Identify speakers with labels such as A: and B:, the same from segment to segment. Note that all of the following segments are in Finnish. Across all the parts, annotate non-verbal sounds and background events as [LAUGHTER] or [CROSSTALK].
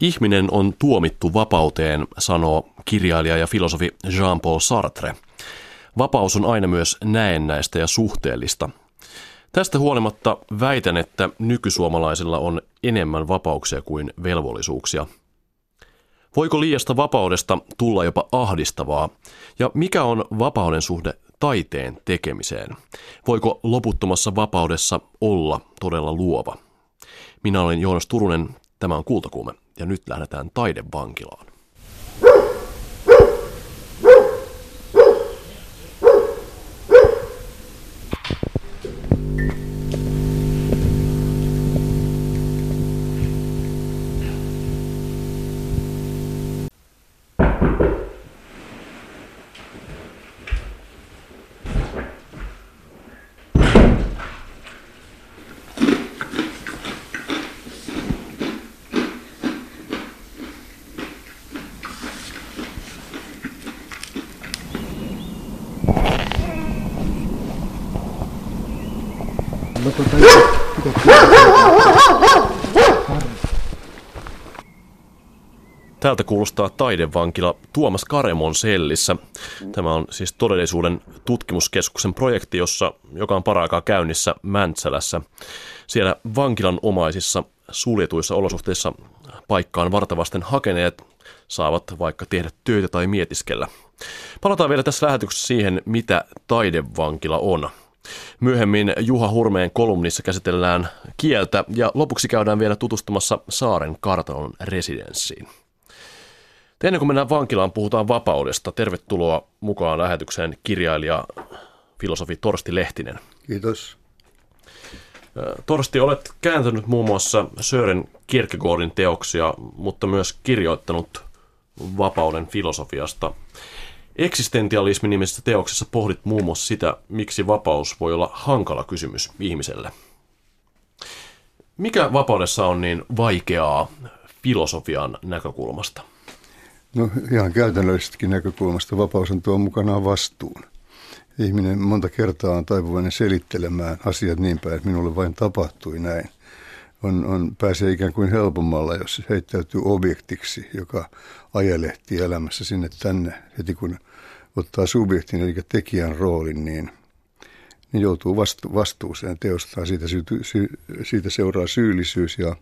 A: Ihminen on tuomittu vapauteen, sanoo kirjailija ja filosofi Jean-Paul Sartre. Vapaus on aina myös näennäistä ja suhteellista. Tästä huolimatta väitän, että nykysuomalaisilla on enemmän vapauksia kuin velvollisuuksia. Voiko liiasta vapaudesta tulla jopa ahdistavaa? Ja mikä on vapauden suhde taiteen tekemiseen? Voiko loputtomassa vapaudessa olla todella luova? Minä olen Joonas Turunen, tämä on Kultakuume ja nyt lähdetään taidevankilaan. Täältä kuulostaa taidevankila Tuomas Karemon sellissä. Tämä on siis todellisuuden tutkimuskeskuksen projekti, jossa, joka on paraikaa käynnissä Mäntsälässä. Siellä vankilan omaisissa suljetuissa olosuhteissa paikkaan vartavasten hakeneet saavat vaikka tehdä töitä tai mietiskellä. Palataan vielä tässä lähetyksessä siihen, mitä taidevankila on. Myöhemmin Juha Hurmeen kolumnissa käsitellään kieltä ja lopuksi käydään vielä tutustumassa Saaren kartanon residenssiin. Ennen kuin mennään vankilaan, puhutaan vapaudesta. Tervetuloa mukaan lähetykseen kirjailija, filosofi Torsti Lehtinen.
B: Kiitos.
A: Torsti, olet kääntänyt muun muassa Sören Kierkegaardin teoksia, mutta myös kirjoittanut vapauden filosofiasta. Eksistentialismin nimisessä teoksessa pohdit muun muassa sitä, miksi vapaus voi olla hankala kysymys ihmiselle. Mikä vapaudessa on niin vaikeaa filosofian näkökulmasta?
B: No ihan käytännöllisestikin näkökulmasta vapaus on tuo mukanaan vastuun. Ihminen monta kertaa on taipuvainen selittelemään asiat niin päin, että minulle vain tapahtui näin. On, on, pääsee ikään kuin helpommalla, jos heittäytyy objektiksi, joka ajelehtii elämässä sinne tänne. Heti kun ottaa subjektin, eli tekijän roolin, niin, niin joutuu vastu, vastuuseen teostaan. Siitä, sy, siitä seuraa syyllisyys ja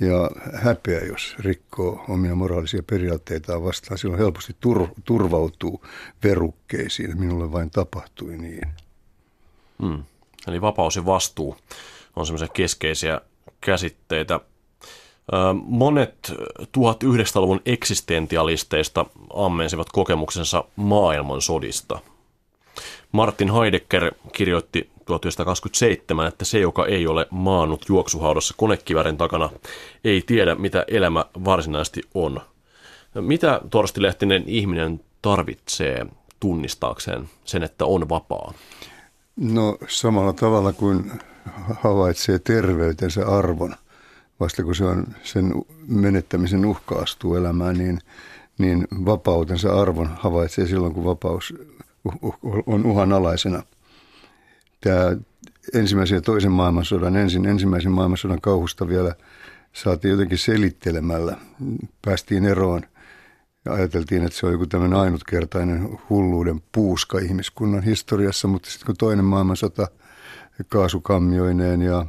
B: ja häpeä, jos rikkoo omia moraalisia periaatteitaan vastaan. Silloin helposti tur, turvautuu verukkeisiin. Minulle vain tapahtui niin.
A: Hmm. Eli vapaus ja vastuu on semmoisia keskeisiä käsitteitä. Monet 1900-luvun eksistentialisteista ammensivat kokemuksensa maailmansodista. Martin Heidegger kirjoitti 1927, että se, joka ei ole maannut juoksuhaudassa konekivärin takana, ei tiedä, mitä elämä varsinaisesti on. Mitä Torsti Lehtinen ihminen tarvitsee tunnistaakseen sen, että on vapaa?
B: No samalla tavalla kuin havaitsee terveytensä arvon, vasta kun se on sen menettämisen uhka astuu elämään, niin, niin vapautensa arvon havaitsee silloin, kun vapaus on uhanalaisena – tämä ensimmäisen ja toisen maailmansodan, ensin ensimmäisen maailmansodan kauhusta vielä saatiin jotenkin selittelemällä. Päästiin eroon ja ajateltiin, että se on joku tämmöinen ainutkertainen hulluuden puuska ihmiskunnan historiassa, mutta sitten kun toinen maailmansota kaasukammioineen ja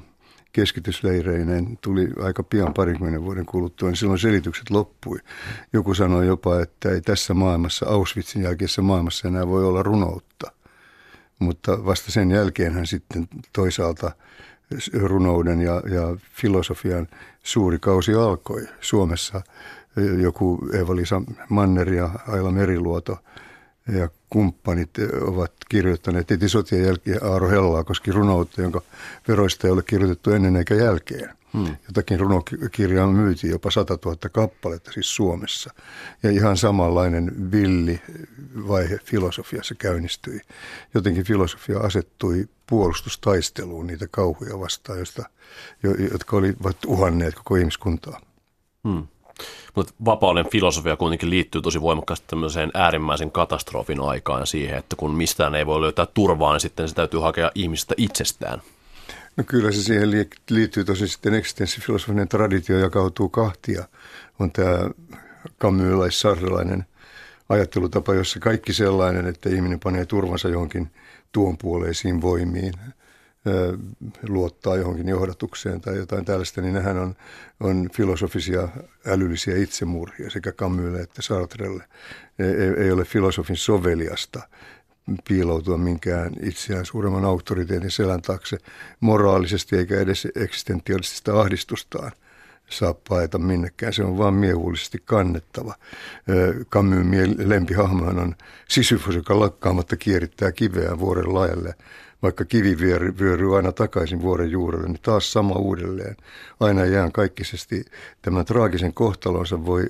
B: keskitysleireineen tuli aika pian parinkymmenen vuoden kuluttua, niin silloin selitykset loppui. Joku sanoi jopa, että ei tässä maailmassa, Auschwitzin jälkeisessä maailmassa enää voi olla runoutta mutta vasta sen jälkeen hän sitten toisaalta runouden ja, ja filosofian suuri kausi alkoi. Suomessa joku Eva-Liisa Manner ja Aila Meriluoto ja kumppanit ovat kirjoittaneet heti sotien jälkeen Aaro Hellaa koski runoutta, jonka veroista ei ole kirjoitettu ennen eikä jälkeen. Hmm. Jotakin runokirjaa myytiin jopa 100 000 kappaletta siis Suomessa. Ja ihan samanlainen villi vaihe filosofiassa käynnistyi. Jotenkin filosofia asettui puolustustaisteluun niitä kauhuja vastaan, josta, jotka olivat uhanneet koko ihmiskuntaa.
A: Hmm. Mutta vapauden filosofia kuitenkin liittyy tosi voimakkaasti tämmöiseen äärimmäisen katastrofin aikaan siihen, että kun mistään ei voi löytää turvaa, niin sitten se täytyy hakea ihmistä itsestään.
B: No kyllä se siihen liittyy tosi sitten eksistenssifilosofinen traditio jakautuu kahtia. On tämä kamyylais-sarjalainen ajattelutapa, jossa kaikki sellainen, että ihminen panee turvansa johonkin tuon puoleisiin voimiin, luottaa johonkin johdatukseen tai jotain tällaista, niin nehän on, on filosofisia älyllisiä itsemurhia sekä Camusille että Sartrelle. Ei, ei ole filosofin soveliasta piiloutua minkään itseään suuremman auktoriteetin selän taakse moraalisesti eikä edes eksistentialistisesta ahdistustaan saa paeta minnekään. Se on vaan miehullisesti kannettava. Camus lempihahmohan on Sisyfos, joka lakkaamatta kierittää kiveä vuoren laelle vaikka kivi vyöryy aina takaisin vuoren juurelle, niin taas sama uudelleen. Aina jään kaikkisesti tämän traagisen kohtalonsa voi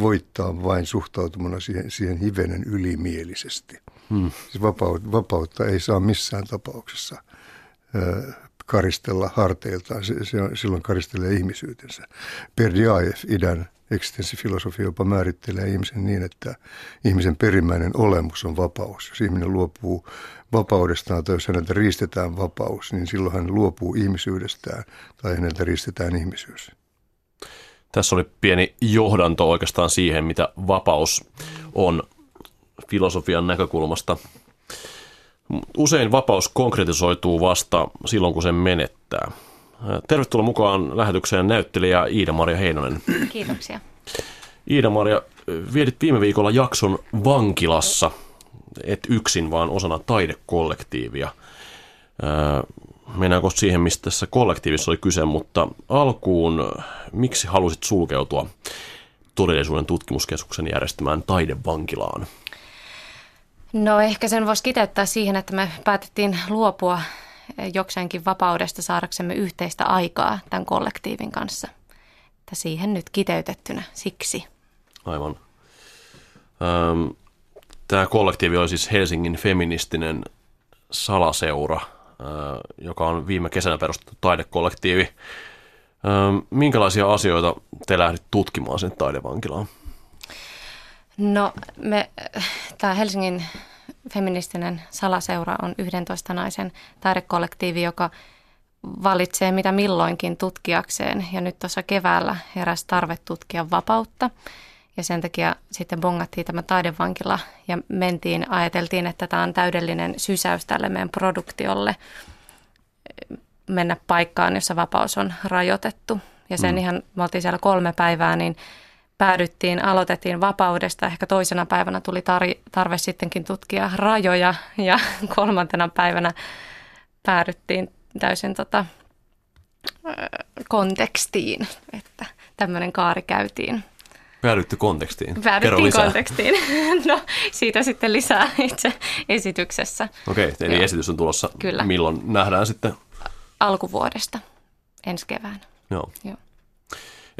B: voittaa vain suhtautumana siihen, siihen hivenen ylimielisesti. Hmm. Siis vapautta, vapautta ei saa missään tapauksessa karistella harteiltaan, se, se silloin karistelee ihmisyytensä. Berdiaev, idän eksistenssifilosofia jopa määrittelee ihmisen niin, että ihmisen perimmäinen olemus on vapaus. Jos ihminen luopuu vapaudestaan tai jos häneltä riistetään vapaus, niin silloin hän luopuu ihmisyydestään tai häneltä riistetään ihmisyys.
A: Tässä oli pieni johdanto oikeastaan siihen, mitä vapaus on filosofian näkökulmasta. Usein vapaus konkretisoituu vasta silloin, kun sen menettää. Tervetuloa mukaan lähetykseen näyttelijä Iida-Maria Heinonen.
C: Kiitoksia.
A: Iida-Maria, vietit viime viikolla jakson vankilassa, et yksin, vaan osana taidekollektiivia. Mennään kohta siihen, mistä tässä kollektiivissa oli kyse, mutta alkuun, miksi halusit sulkeutua todellisuuden tutkimuskeskuksen järjestämään taidevankilaan?
C: No ehkä sen voisi kiteyttää siihen, että me päätettiin luopua jokseenkin vapaudesta saadaksemme yhteistä aikaa tämän kollektiivin kanssa. Että siihen nyt kiteytettynä siksi.
A: Aivan. Ähm, tämä kollektiivi on siis Helsingin feministinen salaseura, äh, joka on viime kesänä perustettu taidekollektiivi. Ähm, minkälaisia asioita te lähdit tutkimaan sen taidevankilaan?
C: No me, tämä Helsingin feministinen salaseura on 11 naisen taidekollektiivi, joka valitsee mitä milloinkin tutkiakseen. Ja nyt tuossa keväällä heräsi tarve tutkia vapautta. Ja sen takia sitten bongattiin tämä taidevankila ja mentiin, ajateltiin, että tämä on täydellinen sysäys tälle meidän produktiolle mennä paikkaan, jossa vapaus on rajoitettu. Ja sen mm. ihan, me oltiin siellä kolme päivää, niin päädyttiin, aloitettiin vapaudesta. Ehkä toisena päivänä tuli tar- tarve sittenkin tutkia rajoja ja [LAUGHS] kolmantena päivänä päädyttiin täysin tota, kontekstiin, että tämmöinen kaari käytiin.
A: Päädytty kontekstiin?
C: Päädyttiin kontekstiin. [LAUGHS] No siitä sitten lisää itse esityksessä.
A: Okei, okay, eli Joo. esitys on tulossa. Kyllä. Milloin nähdään sitten?
C: Alkuvuodesta, ensi keväänä.
A: Joo. Joo.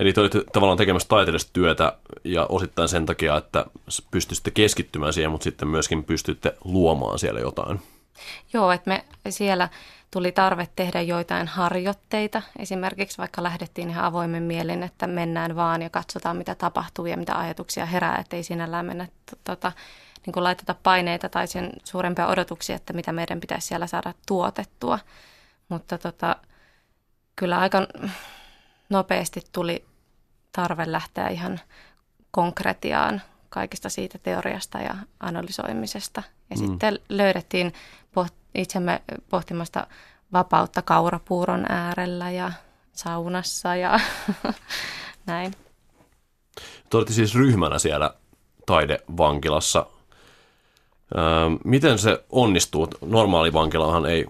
A: Eli olitte tavallaan tekemässä taiteellista työtä ja osittain sen takia, että pystyisitte keskittymään siihen, mutta sitten myöskin pystytte luomaan siellä jotain.
C: Joo, että me siellä tuli tarve tehdä joitain harjoitteita. Esimerkiksi vaikka lähdettiin ihan avoimen mielin, että mennään vaan ja katsotaan mitä tapahtuu ja mitä ajatuksia herää, että ei sinällään mennä tota, niin kuin laiteta paineita tai sen suurempia odotuksia, että mitä meidän pitäisi siellä saada tuotettua. Mutta tota, kyllä aika nopeasti tuli tarve lähteä ihan konkretiaan kaikista siitä teoriasta ja analysoimisesta. Ja mm. sitten löydettiin poht- itsemme pohtimasta vapautta kaurapuuron äärellä ja saunassa ja [LAUGHS] näin.
A: Te olette siis ryhmänä siellä taidevankilassa. Öö, miten se onnistuu? Normaali vankilahan ei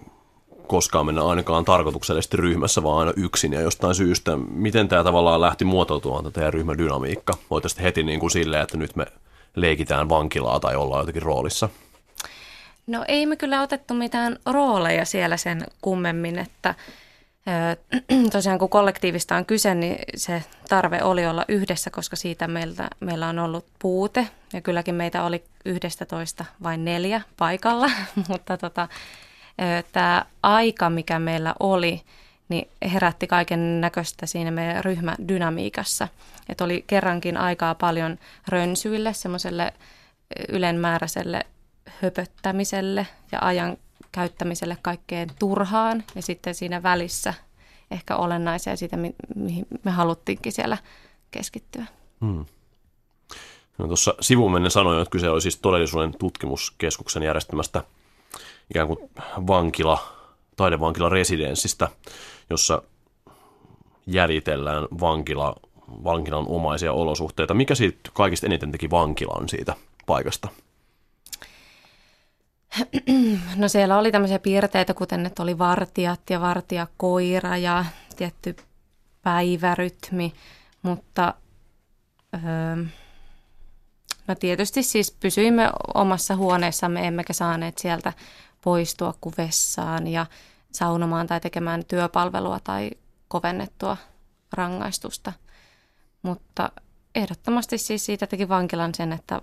A: koskaan mennä ainakaan tarkoituksellisesti ryhmässä, vaan aina yksin ja jostain syystä. Miten tämä tavallaan lähti muotoutumaan tämä teidän ryhmän dynamiikka? Voitaisiin heti niin kuin silleen, että nyt me leikitään vankilaa tai ollaan jotenkin roolissa?
C: No ei me kyllä otettu mitään rooleja siellä sen kummemmin, että [CLEARS THROAT] tosiaan kun kollektiivista on kyse, niin se tarve oli olla yhdessä, koska siitä meiltä, meillä on ollut puute. Ja kylläkin meitä oli yhdestä toista vain neljä paikalla, [LAUGHS] mutta tota, tämä aika, mikä meillä oli, niin herätti kaiken näköistä siinä meidän ryhmädynamiikassa. Että oli kerrankin aikaa paljon rönsyille, semmoiselle ylenmääräiselle höpöttämiselle ja ajan käyttämiselle kaikkeen turhaan ja sitten siinä välissä ehkä olennaisia siitä, mihin me haluttiinkin siellä keskittyä. Hmm.
A: No, tuossa sivumennen sanoin, että kyse oli siis todellisuuden tutkimuskeskuksen järjestämästä ikään kuin vankila, taidevankila residenssistä, jossa jäljitellään vankila, vankilan omaisia olosuhteita. Mikä siitä kaikista eniten teki vankilan siitä paikasta?
C: No siellä oli tämmöisiä piirteitä, kuten että oli vartijat ja vartijakoira ja tietty päivärytmi, mutta öö, no tietysti siis pysyimme omassa huoneessamme, emmekä saaneet sieltä poistua kuvessaan ja saunomaan tai tekemään työpalvelua tai kovennettua rangaistusta. Mutta ehdottomasti siis siitä teki vankilan sen, että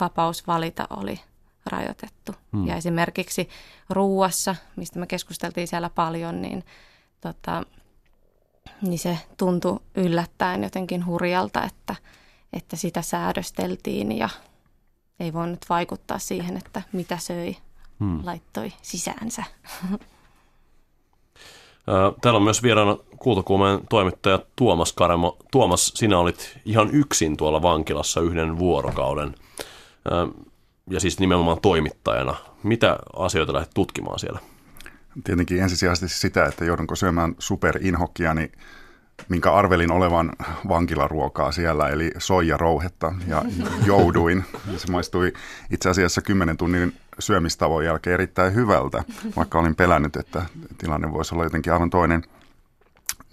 C: vapaus valita oli rajoitettu. Hmm. Ja esimerkiksi ruuassa, mistä me keskusteltiin siellä paljon, niin, tota, niin se tuntui yllättäen jotenkin hurjalta, että, että sitä säädösteltiin ja ei voinut vaikuttaa siihen, että mitä söi, hmm. laittoi sisäänsä.
A: Täällä on myös vieraana kultakuumeen toimittaja Tuomas Karemo. Tuomas, sinä olit ihan yksin tuolla vankilassa yhden vuorokauden ja siis nimenomaan toimittajana. Mitä asioita lähdet tutkimaan siellä?
D: Tietenkin ensisijaisesti sitä, että joudunko syömään superinhokkia, niin minkä arvelin olevan vankilaruokaa siellä, eli soijarouhetta, ja jouduin. Se maistui itse asiassa 10 tunnin syömistavon jälkeen erittäin hyvältä, vaikka olin pelännyt, että tilanne voisi olla jotenkin aivan toinen.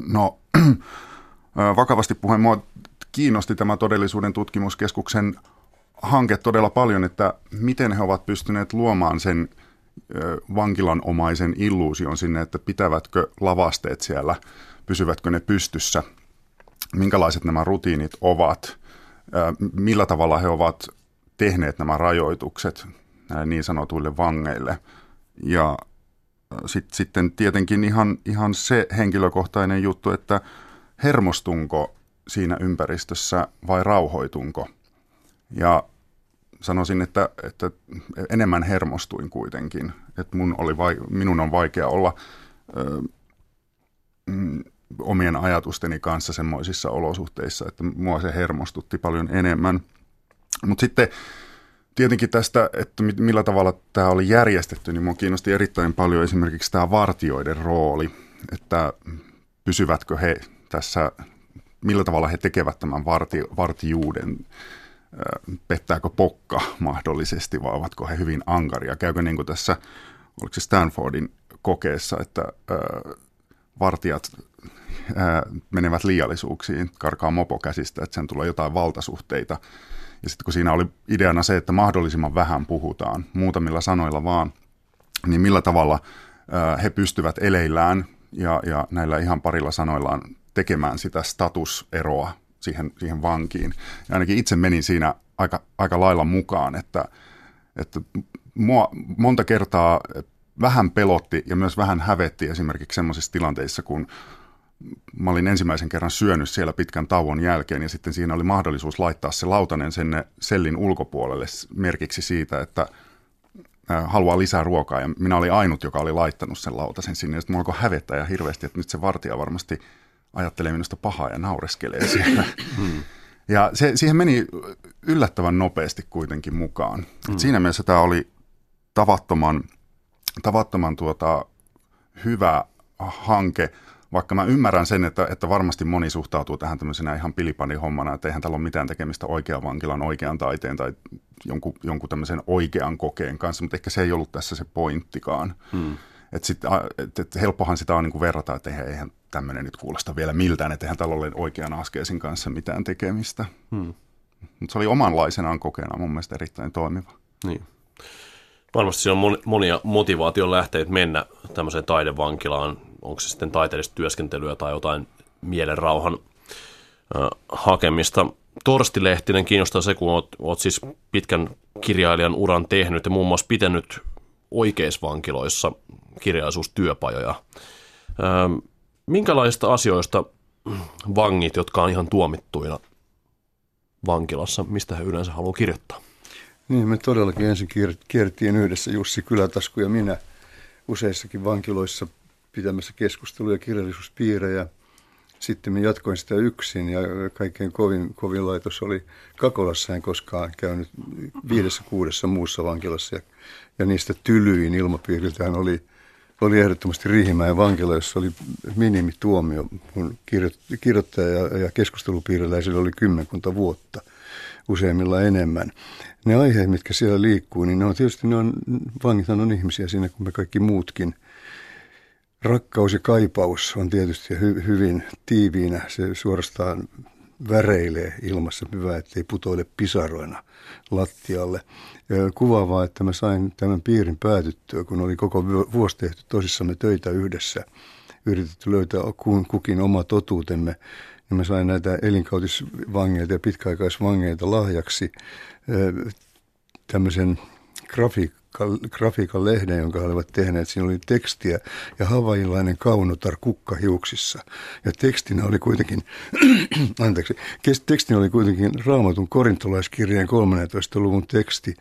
D: No, [CLEARS THROAT] vakavasti puheen, mua kiinnosti tämä todellisuuden tutkimuskeskuksen hanke todella paljon, että miten he ovat pystyneet luomaan sen vankilanomaisen illuusion sinne, että pitävätkö lavasteet siellä, pysyvätkö ne pystyssä, minkälaiset nämä rutiinit ovat, millä tavalla he ovat tehneet nämä rajoitukset näille niin sanotuille vangeille. Ja sit, sitten tietenkin ihan, ihan se henkilökohtainen juttu, että hermostunko siinä ympäristössä vai rauhoitunko. Ja sanoisin, että, että enemmän hermostuin kuitenkin. Että mun oli vai, minun on vaikea olla ö, mm, omien ajatusteni kanssa semmoisissa olosuhteissa, että mua se hermostutti paljon enemmän. Mutta sitten tietenkin tästä, että millä tavalla tämä oli järjestetty, niin minua kiinnosti erittäin paljon esimerkiksi tämä vartioiden rooli, että pysyvätkö he tässä, millä tavalla he tekevät tämän varti, vartijuuden pettääkö pokka mahdollisesti vai ovatko he hyvin ankaria. Käykö niin kuin tässä, oliko se Stanfordin kokeessa, että vartijat menevät liiallisuuksiin, karkaa mopo käsistä, että sen tulee jotain valtasuhteita. Ja sitten kun siinä oli ideana se, että mahdollisimman vähän puhutaan, muutamilla sanoilla vaan, niin millä tavalla he pystyvät eleillään ja, ja näillä ihan parilla sanoillaan tekemään sitä statuseroa siihen, siihen vankiin. Ja ainakin itse menin siinä aika, aika lailla mukaan, että, että mua monta kertaa vähän pelotti ja myös vähän hävetti esimerkiksi sellaisissa tilanteissa, kun mä olin ensimmäisen kerran syönyt siellä pitkän tauon jälkeen ja sitten siinä oli mahdollisuus laittaa se lautanen sinne sellin ulkopuolelle merkiksi siitä, että haluaa lisää ruokaa ja minä olin ainut, joka oli laittanut sen lautasen sinne ja sitten mulla alkoi hävettää ja hirveästi, että nyt se vartija varmasti – ajattelee minusta pahaa ja naureskelee siellä. [LAUGHS] Hmm. Ja se, siihen meni yllättävän nopeasti kuitenkin mukaan. Hmm. siinä mielessä tämä oli tavattoman, tavattoman tuota, hyvä hanke, vaikka mä ymmärrän sen, että, että varmasti moni suhtautuu tähän tämmöisenä ihan pilipani-hommana, että eihän täällä ole mitään tekemistä oikean vankilan, oikean taiteen tai jonkun, jonkun tämmöisen oikean kokeen kanssa, mutta ehkä se ei ollut tässä se pointtikaan. Hmm. Että sit, et, et helppohan sitä on niin kuin verrata, että eihän, eihän tämmöinen nyt kuulosta vielä miltään, että eihän tällä ole oikean askeesin kanssa mitään tekemistä. Hmm. Mutta se oli omanlaisenaan kokeena mun mielestä erittäin toimiva.
A: Niin. Varmasti siinä on monia motivaation lähteitä mennä tämmöiseen taidevankilaan, onko se sitten taiteellista työskentelyä tai jotain mielenrauhan hakemista. Torsti Lehtinen kiinnostaa se, kun oot, oot siis pitkän kirjailijan uran tehnyt ja muun muassa pitänyt oikeisvankiloissa kirjallisuustyöpajoja. Minkälaisista asioista vangit, jotka on ihan tuomittuina vankilassa, mistä he yleensä haluavat kirjoittaa?
B: Niin, me todellakin ensin kierttiin yhdessä Jussi Kylätasku ja minä useissakin vankiloissa pitämässä keskusteluja, kirjallisuuspiirejä. Sitten minä jatkoin sitä yksin ja kaikkein kovin, kovin laitos oli Kakolassa. En koskaan käynyt viidessä kuudessa muussa vankilassa ja, ja niistä tylyin ilmapiiriltään oli, oli ehdottomasti Riihimäen vankila, jossa oli minimituomio. Mun kirjoittaja ja, ja keskustelupiiriläisillä oli kymmenkunta vuotta – useimmilla enemmän. Ne aiheet, mitkä siellä liikkuu, niin ne on tietysti, ne on, vangithan on ihmisiä siinä kuin me kaikki muutkin. Rakkaus ja kaipaus on tietysti hy, hyvin tiiviinä, se suorastaan väreilee ilmassa, hyvä, ettei putoile pisaroina lattialle. Ja kuvaavaa, että mä sain tämän piirin päätyttyä, kun oli koko vuosi tehty tosissamme töitä yhdessä. Yritetty löytää kukin oma totuutemme niin mä sain näitä elinkautisvangeilta ja pitkäaikaisvangeilta lahjaksi tämmöisen grafiikan grafiikan lehden, jonka he olivat tehneet. Siinä oli tekstiä ja havailainen kaunotar kukkahiuksissa. Ja tekstinä oli kuitenkin, [CLEARS THROAT] anteeksi, tekstinä oli kuitenkin raamatun korintolaiskirjeen 13. luvun teksti,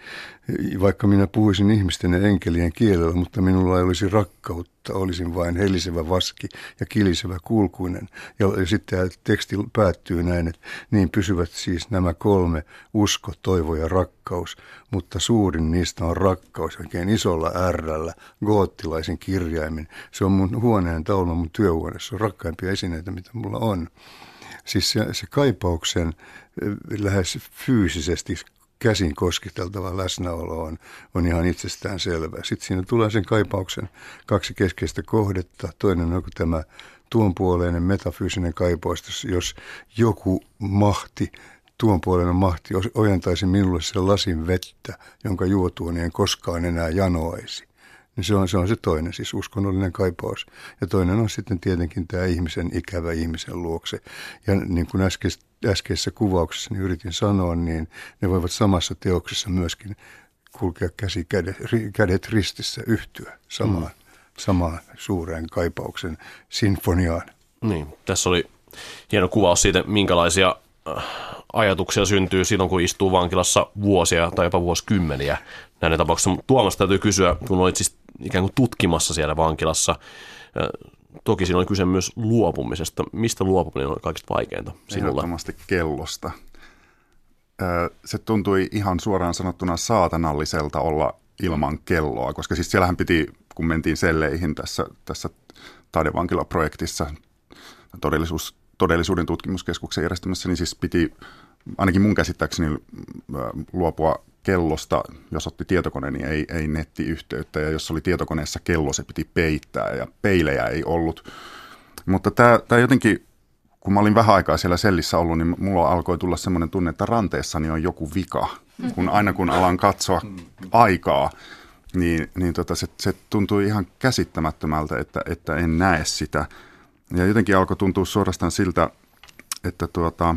B: vaikka minä puhuisin ihmisten ja enkelien kielellä, mutta minulla ei olisi rakkautta, olisin vain helisevä vaski ja kilisevä kulkuinen. Ja, sitten teksti päättyy näin, että niin pysyvät siis nämä kolme, usko, toivo ja rakkaus, mutta suurin niistä on rakkaus, oikein isolla ärrällä, goottilaisin kirjaimin. Se on mun huoneen taulma mun työhuoneessa, on rakkaimpia esineitä, mitä mulla on. Siis se, se kaipauksen lähes fyysisesti käsin kosketeltava läsnäolo on, on ihan itsestään selvä. Sitten siinä tulee sen kaipauksen kaksi keskeistä kohdetta. Toinen on tämä tuonpuoleinen metafyysinen kaipaus, jos joku mahti, tuonpuoleinen mahti ojentaisi minulle sen lasin vettä, jonka juotuun en koskaan enää janoaisi. Niin se on, se on se toinen, siis uskonnollinen kaipaus. Ja toinen on sitten tietenkin tämä ihmisen ikävä ihmisen luokse. Ja niin kuin äskeisessä kuvauksessa niin yritin sanoa, niin ne voivat samassa teoksessa myöskin kulkea käsi kädet, kädet ristissä yhtyä samaan, mm. samaan suureen kaipauksen sinfoniaan.
A: Niin, tässä oli hieno kuvaus siitä, minkälaisia äh, ajatuksia syntyy silloin, kun istuu vankilassa vuosia tai jopa vuosikymmeniä näiden tapauksessa. Tuomas täytyy kysyä, kun olit siis ikään kuin tutkimassa siellä vankilassa, toki siinä oli kyse myös luopumisesta. Mistä luopuminen on kaikista vaikeinta sinulla?
D: Ehdottomasti kellosta. Se tuntui ihan suoraan sanottuna saatanalliselta olla ilman kelloa, koska siis siellähän piti, kun mentiin selleihin tässä, tässä taidevankilaprojektissa, todellisuus, todellisuuden tutkimuskeskuksen järjestämässä, niin siis piti ainakin mun käsittääkseni luopua kellosta, jos otti tietokoneen, niin ei, ei nettiyhteyttä, ja jos oli tietokoneessa kello, se piti peittää, ja peilejä ei ollut. Mutta tämä, tämä jotenkin, kun mä olin vähän aikaa siellä sellissä ollut, niin mulla alkoi tulla semmoinen tunne, että ranteessani on joku vika. Kun aina kun alan katsoa aikaa, niin, niin tota, se, se tuntui ihan käsittämättömältä, että, että en näe sitä. Ja jotenkin alkoi tuntua suorastaan siltä, että, tuota,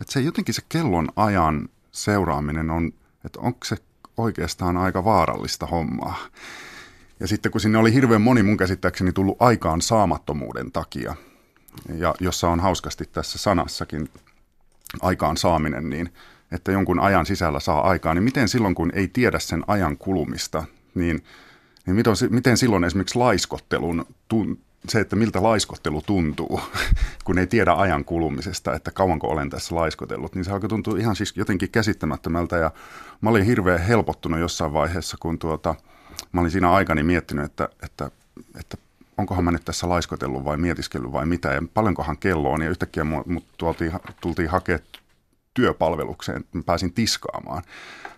D: että se jotenkin se kellon ajan seuraaminen on, että onko se oikeastaan aika vaarallista hommaa. Ja sitten kun sinne oli hirveän moni mun käsittääkseni tullut aikaan saamattomuuden takia, ja jossa on hauskasti tässä sanassakin aikaan saaminen, niin että jonkun ajan sisällä saa aikaa, niin miten silloin, kun ei tiedä sen ajan kulumista, niin, niin miten, silloin esimerkiksi laiskottelun se, että miltä laiskottelu tuntuu, [LAUGHS] kun ei tiedä ajan kulumisesta, että kauanko olen tässä laiskotellut, niin se alkoi tuntua ihan siis jotenkin käsittämättömältä. Ja mä olin hirveän helpottunut jossain vaiheessa, kun tuota, mä olin siinä aikani miettinyt, että, että, että onkohan mä nyt tässä laiskotellut vai mietiskellyt vai mitä, ja paljonkohan kello on, ja yhtäkkiä mut tultiin, tultiin hakemaan työpalvelukseen, mä pääsin tiskaamaan.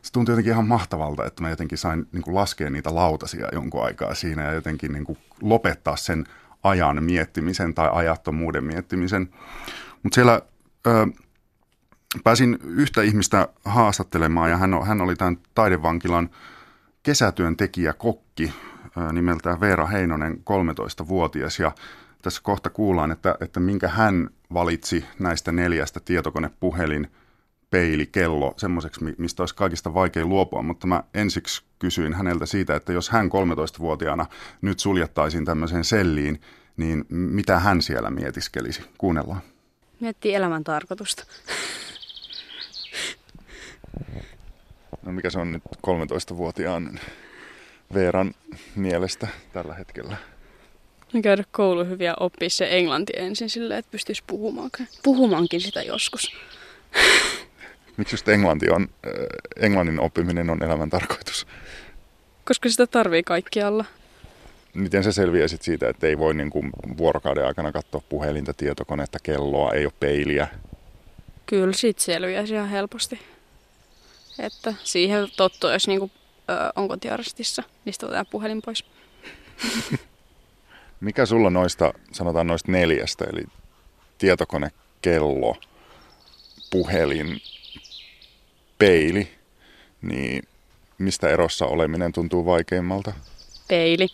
D: Se tuntui jotenkin ihan mahtavalta, että mä jotenkin sain niin kuin laskea niitä lautasia jonkun aikaa siinä ja jotenkin niin kuin lopettaa sen ajan miettimisen tai ajattomuuden miettimisen. Mutta siellä ö, pääsin yhtä ihmistä haastattelemaan ja hän, hän oli tämän taidevankilan kesätyöntekijä kokki nimeltään Veera Heinonen, 13-vuotias ja tässä kohta kuullaan, että, että minkä hän valitsi näistä neljästä tietokonepuhelin peili, kello, semmoiseksi, mistä olisi kaikista vaikea luopua, mutta mä ensiksi kysyin häneltä siitä, että jos hän 13-vuotiaana nyt suljettaisiin tämmöiseen selliin, niin mitä hän siellä mietiskelisi? Kuunnellaan.
E: Miettii elämän tarkoitusta.
D: No mikä se on nyt 13-vuotiaan Veeran mielestä tällä hetkellä?
E: No käydä koulu hyviä oppia se englanti ensin silleen, että pystyisi puhumaan, puhumaankin sitä joskus.
D: Miksi just englanti on, äh, englannin oppiminen on elämän tarkoitus?
E: Koska sitä tarvii kaikkialla.
D: Miten se selviää sit siitä, että ei voi niin kuin vuorokauden aikana katsoa puhelinta, tietokonetta, kelloa, ei ole peiliä?
E: Kyllä siitä selviää ihan helposti. Että siihen tottuu, jos niinku, ö, on kotiarrestissa, niin sitten otetaan puhelin pois. [LAUGHS]
D: Mikä sulla noista, sanotaan noista neljästä, eli tietokone, kello, puhelin, peili, niin mistä erossa oleminen tuntuu vaikeimmalta?
E: Peili.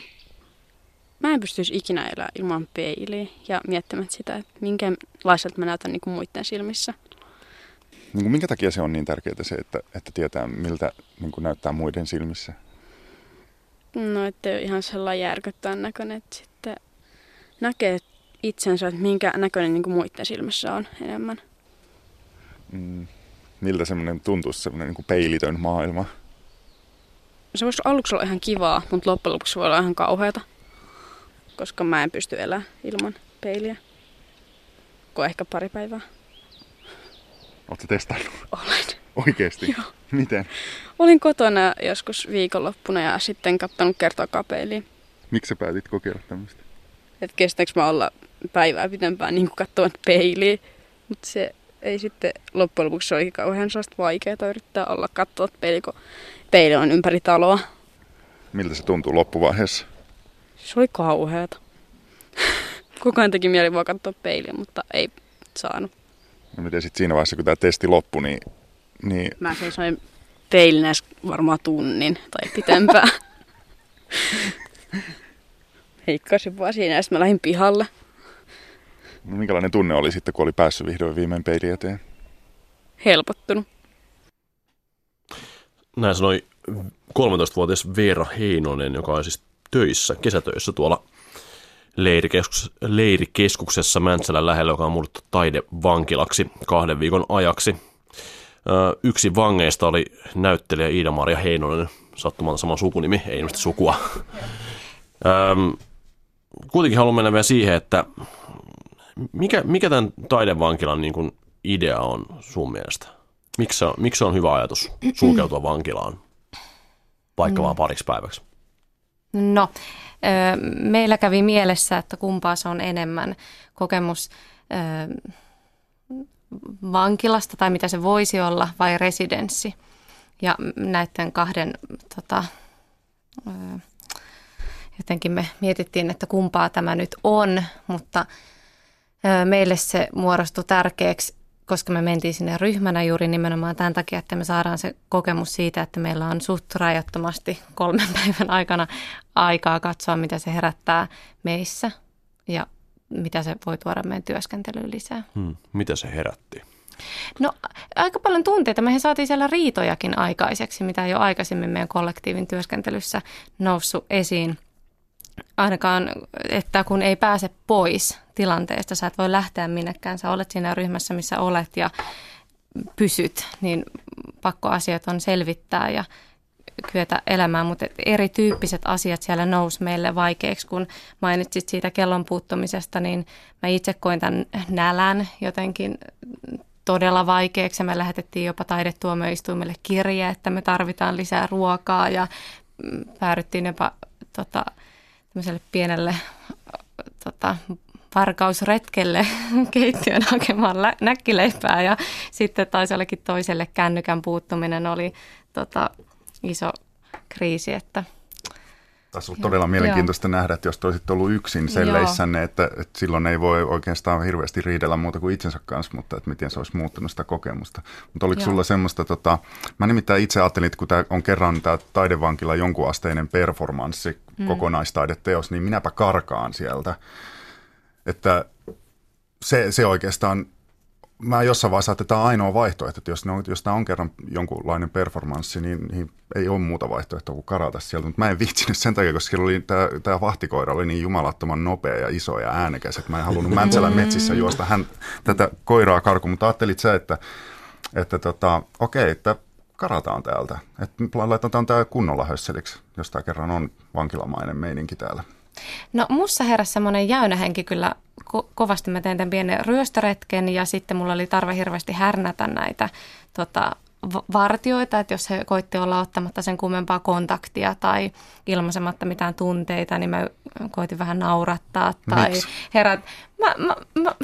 E: [LAUGHS] mä en pystyisi ikinä elämään ilman peiliä ja miettimään sitä, että minkälaiselta mä näytän niin kuin muiden silmissä.
D: Niin kuin minkä takia se on niin tärkeää se, että, että tietää miltä niin kuin näyttää muiden silmissä?
E: No, että ihan sellainen järkyttävän näköinen, että sitten näkee itsensä, että minkä näköinen niin kuin muiden silmissä on enemmän.
D: Mm. Miltä semmoinen tuntuisi, semmoinen niin kuin peilitön maailma?
E: Se voisi aluksi olla ihan kivaa, mutta loppujen lopuksi voi olla ihan kauheata. Koska mä en pysty elämään ilman peiliä. Ko ehkä pari päivää.
D: Oletko testannut?
E: Olen.
D: Oikeesti?
E: Joo.
D: Miten?
E: Olin kotona joskus viikonloppuna ja sitten katsonut kertoa peiliin.
D: Miksi sä päätit kokeilla tämmöistä?
E: Että kestääkö mä olla päivää pitempään niin kuin katsomaan peiliin. Mutta se ei sitten loppujen lopuksi oli kauhean sellaista vaikeaa yrittää olla katsoa peili, kun peili on ympäri taloa.
D: Miltä se tuntuu loppuvaiheessa?
E: Se oli kauheata. [LAUGHS] Koko ajan teki mieli vaan katsoa peiliä, mutta ei saanut.
D: No miten sitten siinä vaiheessa, kun tämä testi loppui, niin... niin...
E: Mä seisoin peilinä varmaan tunnin tai pitempään. [LAUGHS] Heikkasin vaan siinä ja sitten mä lähdin pihalle.
D: No, minkälainen tunne oli sitten, kun oli päässyt vihdoin viimein peili eteen?
E: Helpottunut.
A: Näin sanoi 13-vuotias Veera Heinonen, joka on siis töissä, kesätöissä tuolla leirikeskus, leirikeskuksessa Mäntsälän lähellä, joka on muuttu taidevankilaksi kahden viikon ajaksi. Yksi vangeista oli näyttelijä Iida-Maria Heinonen, sattumalta sama sukunimi, ei ilmeisesti sukua. Kuitenkin haluan mennä vielä siihen, että mikä, mikä tämän taidevankilan niin kuin idea on sun mielestä? Miksi on, miksi on hyvä ajatus sulkeutua vankilaan vaikka mm. vaan pariksi päiväksi?
C: No, meillä kävi mielessä, että kumpaa se on enemmän kokemus vankilasta tai mitä se voisi olla vai residenssi. Ja näiden kahden tota, jotenkin me mietittiin, että kumpaa tämä nyt on, mutta meille se muodostui tärkeäksi, koska me mentiin sinne ryhmänä juuri nimenomaan tämän takia, että me saadaan se kokemus siitä, että meillä on suht rajattomasti kolmen [LAUGHS] päivän aikana aikaa katsoa, mitä se herättää meissä ja mitä se voi tuoda meidän työskentelyyn lisää.
A: Hmm. Mitä se herätti?
C: No aika paljon tunteita. Mehän saatiin siellä riitojakin aikaiseksi, mitä jo aikaisemmin meidän kollektiivin työskentelyssä noussut esiin. Ainakaan, että kun ei pääse pois tilanteesta, sä et voi lähteä minnekään, sä olet siinä ryhmässä, missä olet ja pysyt, niin pakko asiat on selvittää ja kyetä elämään, mutta erityyppiset asiat siellä nousi meille vaikeaksi, kun mainitsit siitä kellon puuttumisesta, niin mä itse koin tämän nälän jotenkin todella vaikeaksi. Me lähetettiin jopa taidetuomioistuimelle kirje, että me tarvitaan lisää ruokaa ja päädyttiin jopa tota, pienelle tota, varkausretkelle [LAUGHS] keittiön hakemaan lä- näkkileipää ja sitten taisi jollekin toiselle kännykän puuttuminen oli tota, iso kriisi, että –
D: tässä on todella mielenkiintoista joo. nähdä, että jos olisit ollut yksin selleissänne, että, että silloin ei voi oikeastaan hirveästi riidellä muuta kuin itsensä kanssa, mutta että miten se olisi muuttunut sitä kokemusta. Mutta oliko joo. sulla semmoista, tota, mä nimittäin itse ajattelin, että kun tämä on kerran tämä taidevankila jonkunasteinen performanssi, mm. kokonaistaideteos, niin minäpä karkaan sieltä. Että se, se oikeastaan mä jossain vaiheessa että tämä on ainoa vaihtoehto, että jos, ne on, jos tämä on kerran jonkunlainen performanssi, niin, niin ei ole muuta vaihtoehtoa kuin karata sieltä, mutta mä en viitsinyt sen takia, koska oli tämä, tämä vahtikoira oli niin jumalattoman nopea ja iso ja äänekäs, että mä en halunnut Mäntsälän metsissä juosta hän, tätä koiraa karkuun, mutta ajattelit sä, että, että tota, okei, että karataan täältä. Että laitetaan tämä kunnolla hösseliksi, jos tämä kerran on vankilamainen meininki täällä.
C: No mussa heräsi semmoinen jäynähenki kyllä ko- kovasti. Mä tein tämän pienen ryöstöretken ja sitten mulla oli tarve hirveästi härnätä näitä tota, vartioita, että jos he koitti olla ottamatta sen kummempaa kontaktia tai ilmaisematta mitään tunteita, niin mä koitin vähän naurattaa tai Miks? herät. Mä, mä, mä,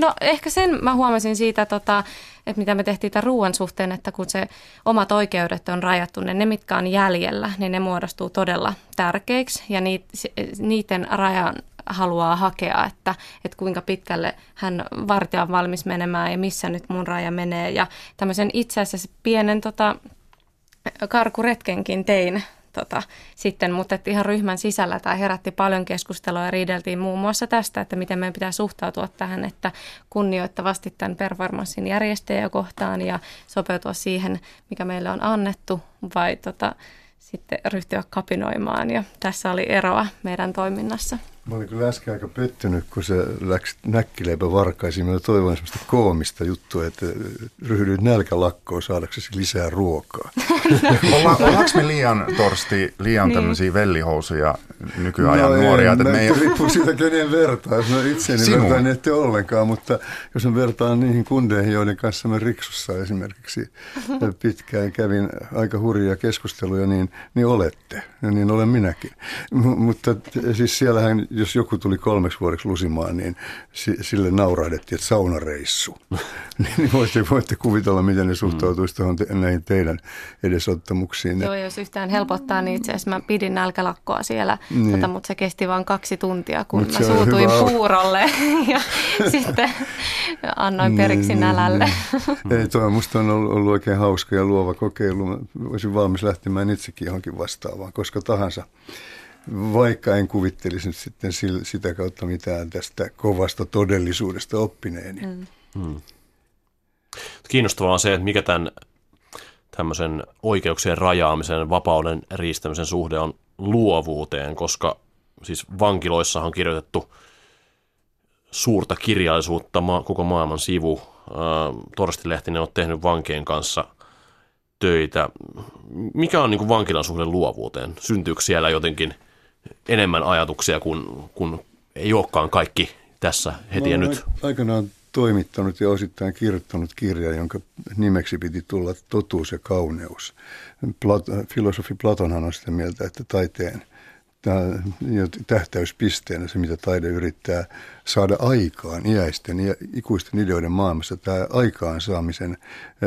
C: no ehkä sen mä huomasin siitä, tota, että mitä me tehtiin tämän ruoan suhteen, että kun se omat oikeudet on rajattu, niin ne mitkä on jäljellä, niin ne muodostuu todella tärkeiksi ja niiden rajan haluaa hakea, että, että kuinka pitkälle hän vartija on valmis menemään ja missä nyt mun raja menee. Ja tämmöisen itse asiassa pienen tota, karkuretkenkin tein tota, sitten, mutta että ihan ryhmän sisällä tämä herätti paljon keskustelua ja riideltiin muun muassa tästä, että miten meidän pitää suhtautua tähän, että kunnioittavasti tämän performanssin järjestäjä kohtaan ja sopeutua siihen, mikä meille on annettu vai tota, sitten ryhtyä kapinoimaan ja tässä oli eroa meidän toiminnassa.
B: Mä olin kyllä äsken aika pettynyt, kun se läksi näkkileipä varkaisiin. Mä toivon semmoista koomista juttua, että ryhdyit nälkälakkoon saadaksesi lisää ruokaa. [LAUGHS]
D: Olla, ollaanko me liian torsti, liian niin. tämmöisiä vellihousuja nykyajan no nuoria?
B: Että me ei... riippuu siitä, kenen vertaa. Jos mä itseäni Sinun. vertaan, niin ette ollenkaan, mutta jos mä vertaan niihin kundeihin, joiden kanssa mä Riksussa esimerkiksi pitkään kävin aika hurjia keskusteluja, niin, niin olette. Ja niin olen minäkin. M- mutta siis siellähän jos joku tuli kolmeksi vuodeksi lusimaan, niin sille naurahdettiin, että saunareissu. [LAUGHS] niin voitte, voitte kuvitella, miten ne suhtautuisi tuohon te, näihin teidän edesottamuksiin.
C: Joo, jos yhtään helpottaa, niin itse asiassa mä pidin nälkälakkoa siellä, niin. tota, mutta se kesti vain kaksi tuntia, kun Mut mä suutuin puurolle [LAUGHS] ja [LAUGHS] sitten annoin periksi niin, nälälle.
B: Niin. Ei, toi musta on ollut, ollut oikein hauska ja luova kokeilu. Mä olisin valmis lähtemään itsekin johonkin vastaavaan, koska tahansa vaikka en kuvittelisi nyt sitten sitä kautta mitään tästä kovasta todellisuudesta oppineeni. Mm. Hmm.
A: Kiinnostavaa on se, että mikä tämän tämmöisen oikeuksien rajaamisen, vapauden riistämisen suhde on luovuuteen, koska siis vankiloissahan on kirjoitettu suurta kirjallisuutta koko maailman sivu. Torsti Lehtinen on tehnyt vankien kanssa töitä. Mikä on niin kuin vankilan suhde luovuuteen? Syntyykö siellä jotenkin – enemmän ajatuksia, kun, kun ei olekaan kaikki tässä heti ja nyt.
B: Aikanaan toimittanut ja osittain kirjoittanut kirja, jonka nimeksi piti tulla Totuus ja kauneus. Plat- filosofi Platonhan on sitä mieltä, että taiteen tähtäyspisteenä se, mitä taide yrittää saada aikaan iäisten ja ikuisten ideoiden maailmassa. Tämä aikaansaamisen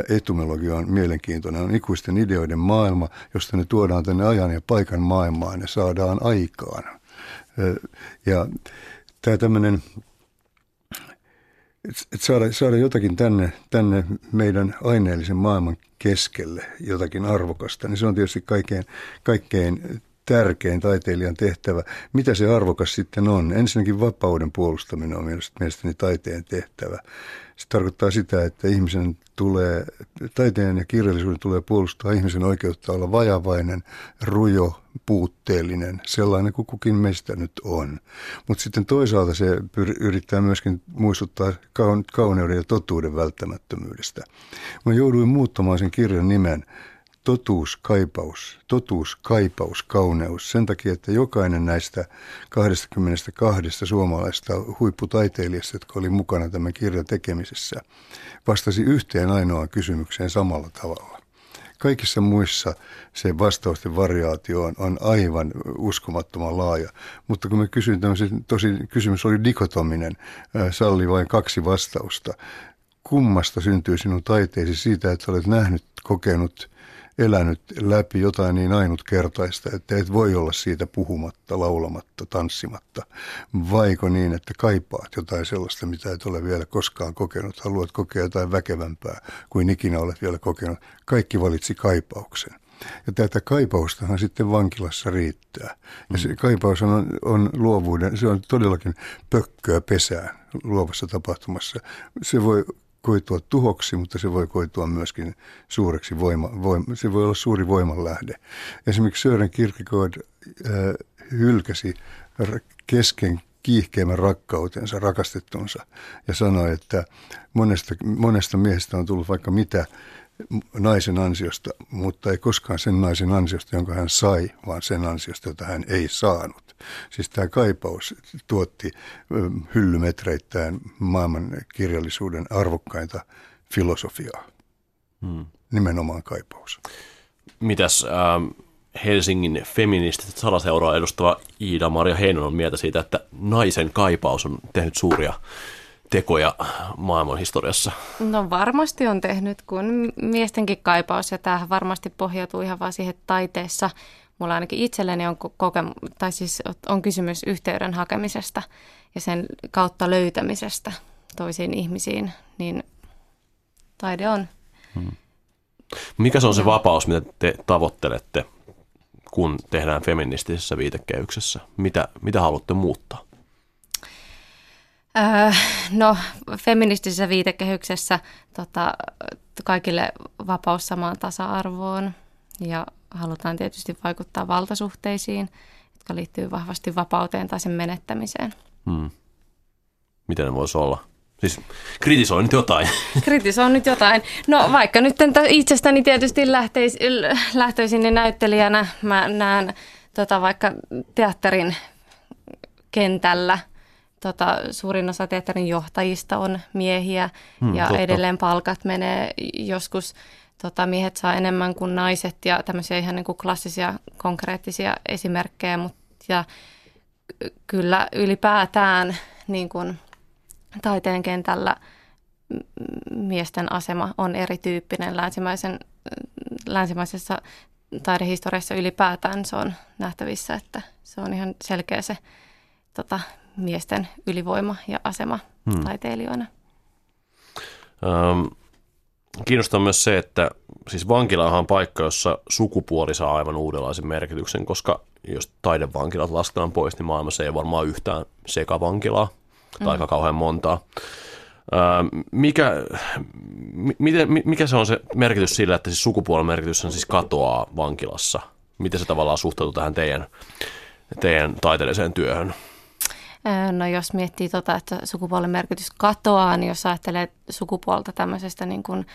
B: etumologia on mielenkiintoinen. On ikuisten ideoiden maailma, josta ne tuodaan tänne ajan ja paikan maailmaan ja saadaan aikaan. Ja tämä tämmöinen että saada, saada jotakin tänne, tänne meidän aineellisen maailman keskelle, jotakin arvokasta, niin se on tietysti kaikkein, kaikkein tärkein taiteilijan tehtävä. Mitä se arvokas sitten on? Ensinnäkin vapauden puolustaminen on mielestäni taiteen tehtävä. Se tarkoittaa sitä, että ihmisen tulee, taiteen ja kirjallisuuden tulee puolustaa ihmisen oikeutta olla vajavainen, rujo, puutteellinen, sellainen kuin kukin meistä nyt on. Mutta sitten toisaalta se yrittää myöskin muistuttaa kauneuden ja totuuden välttämättömyydestä. Mä jouduin muuttamaan sen kirjan nimen totuus, kaipaus, totuus, kaipaus, kauneus. Sen takia, että jokainen näistä 22 suomalaista huipputaiteilijasta, jotka oli mukana tämän kirjan tekemisessä, vastasi yhteen ainoaan kysymykseen samalla tavalla. Kaikissa muissa se vastausten variaatio on, on aivan uskomattoman laaja. Mutta kun mä kysyin tämmöisen, tosi kysymys oli dikotominen, salli vain kaksi vastausta. Kummasta syntyy sinun taiteesi siitä, että olet nähnyt, kokenut elänyt läpi jotain niin ainutkertaista, että et voi olla siitä puhumatta, laulamatta, tanssimatta. Vaiko niin, että kaipaat jotain sellaista, mitä et ole vielä koskaan kokenut, haluat kokea jotain väkevämpää kuin ikinä olet vielä kokenut. Kaikki valitsi kaipauksen. Ja tätä kaipaustahan sitten vankilassa riittää. Ja se kaipaus on, on luovuuden, se on todellakin pökköä pesään luovassa tapahtumassa. Se voi koitua tuhoksi, mutta se voi koitua myöskin suureksi voima, voima se voi olla suuri voimanlähde. Esimerkiksi Sören Kierkegaard äh, hylkäsi kesken kiihkeimmän rakkautensa rakastettunsa ja sanoi, että monesta, monesta miehestä on tullut vaikka mitä naisen ansiosta, mutta ei koskaan sen naisen ansiosta, jonka hän sai, vaan sen ansiosta, jota hän ei saanut. Siis tämä kaipaus tuotti hyllymetreittäin maailman kirjallisuuden arvokkainta filosofiaa. Hmm. Nimenomaan kaipaus.
A: Mitäs äh, Helsingin feministiset salaseuraa edustava Iida-Maria Heinonen on mieltä siitä, että naisen kaipaus on tehnyt suuria tekoja maailman historiassa?
C: No varmasti on tehnyt, kun miestenkin kaipaus, ja tämähän varmasti pohjautuu ihan vaan siihen taiteessa. Mulla ainakin itselleni on, kokemu- tai siis on kysymys yhteyden hakemisesta ja sen kautta löytämisestä toisiin ihmisiin, niin taide on. Hmm.
A: Mikä se on se vapaus, mitä te tavoittelette, kun tehdään feministisessä viitekehyksessä? Mitä, mitä haluatte muuttaa?
C: Öö, no, feministisessä viitekehyksessä tota, kaikille vapaus samaan tasa-arvoon ja halutaan tietysti vaikuttaa valtasuhteisiin, jotka liittyy vahvasti vapauteen tai sen menettämiseen. Hmm.
A: Miten ne voisi olla? Siis kritisoi nyt jotain. [LAUGHS]
C: Kritisoi nyt jotain. No vaikka nyt itsestäni tietysti lähteis, lähtöisin näyttelijänä, mä näen tota, vaikka teatterin kentällä – tota, suurin osa teatterin johtajista on miehiä hmm, ja totta. edelleen palkat menee joskus tota, miehet saa enemmän kuin naiset ja tämmöisiä ihan niin kuin klassisia konkreettisia esimerkkejä, mutta ja kyllä ylipäätään niin kuin taiteen kentällä miesten asema on erityyppinen länsimaisen, länsimaisessa taidehistoriassa ylipäätään se on nähtävissä, että se on ihan selkeä se tota, miesten ylivoima ja asema hmm. taiteilijoina.
A: Ähm, kiinnostaa myös se, että siis vankilahan on paikka, jossa sukupuoli saa aivan uudenlaisen merkityksen, koska jos taidevankilat lasketaan pois, niin maailmassa ei varmaan yhtään sekavankilaa tai aika kauhean montaa. Ähm, mikä, miten, mikä se on se merkitys sillä, että siis sukupuolen merkitys on siis katoaa vankilassa? Miten se tavallaan suhtautuu tähän teidän, teidän taiteelliseen työhön?
C: No jos miettii tota, että sukupuolen merkitys katoaa, niin jos ajattelee sukupuolta tämmöisestä niin kuin